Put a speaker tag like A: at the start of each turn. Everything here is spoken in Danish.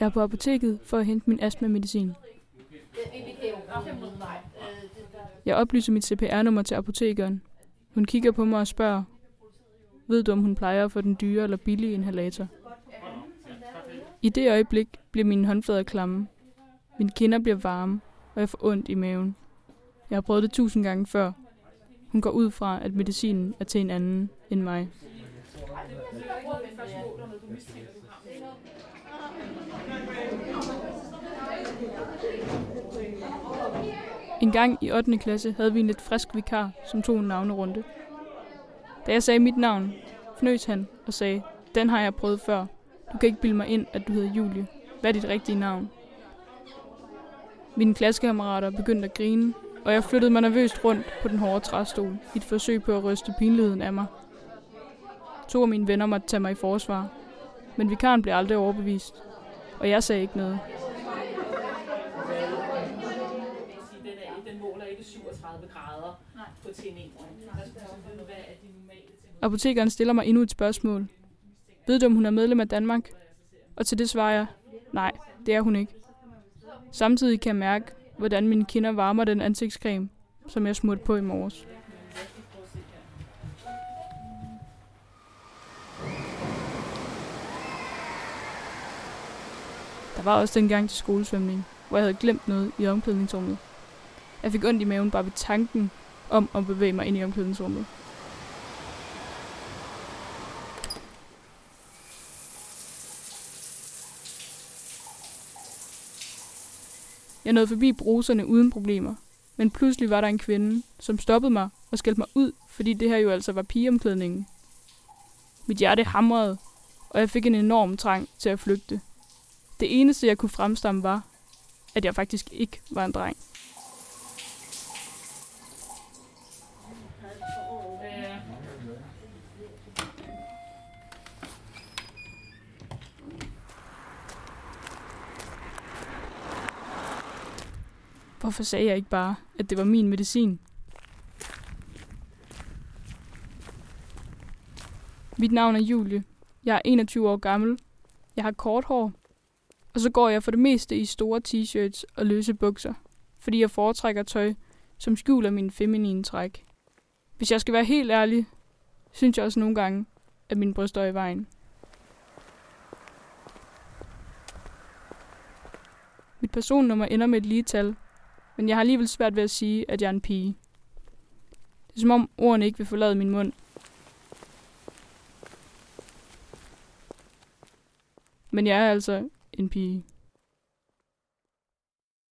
A: Jeg er på apoteket for at hente min astma-medicin. Jeg oplyser mit CPR-nummer til apotekeren. Hun kigger på mig og spørger, ved du om hun plejer at få den dyre eller billige inhalator? I det øjeblik bliver mine håndflader klamme. Mine kinder bliver varme, og jeg får ondt i maven. Jeg har prøvet det tusind gange før. Hun går ud fra, at medicinen er til en anden end mig. En gang i 8. klasse havde vi en lidt frisk vikar, som tog en navnerunde. Da jeg sagde mit navn, fnøs han og sagde, den har jeg prøvet før. Du kan ikke bilde mig ind, at du hedder Julie. Hvad er dit rigtige navn? Mine klassekammerater begyndte at grine, og jeg flyttede mig nervøst rundt på den hårde træstol i et forsøg på at ryste pinligheden af mig. To af mine venner måtte tage mig i forsvar, men vikaren blev aldrig overbevist, og jeg sagde ikke noget. Apotekeren stiller mig endnu et spørgsmål. Ved du, om hun er medlem af Danmark? Og til det svarer jeg, nej, det er hun ikke. Samtidig kan jeg mærke, hvordan mine kinder varmer den ansigtscreme, som jeg smurte på i morges. Der var også dengang til skolesvømning, hvor jeg havde glemt noget i omklædningsrummet. Jeg fik ondt i maven bare ved tanken om at bevæge mig ind i omklædningsrummet. Jeg nåede forbi bruserne uden problemer, men pludselig var der en kvinde, som stoppede mig og skældte mig ud, fordi det her jo altså var pigeomklædningen. Mit hjerte hamrede, og jeg fik en enorm trang til at flygte. Det eneste, jeg kunne fremstamme, var, at jeg faktisk ikke var en dreng. Hvorfor sagde jeg ikke bare, at det var min medicin? Mit navn er Julie. Jeg er 21 år gammel. Jeg har kort hår. Og så går jeg for det meste i store t-shirts og løse bukser, fordi jeg foretrækker tøj, som skjuler min feminine træk. Hvis jeg skal være helt ærlig, synes jeg også nogle gange, at min bryst er i vejen. Mit personnummer ender med et lige tal, men jeg har alligevel svært ved at sige, at jeg er en pige. Det er som om ordene ikke vil forlade min mund. Men jeg er altså en pige.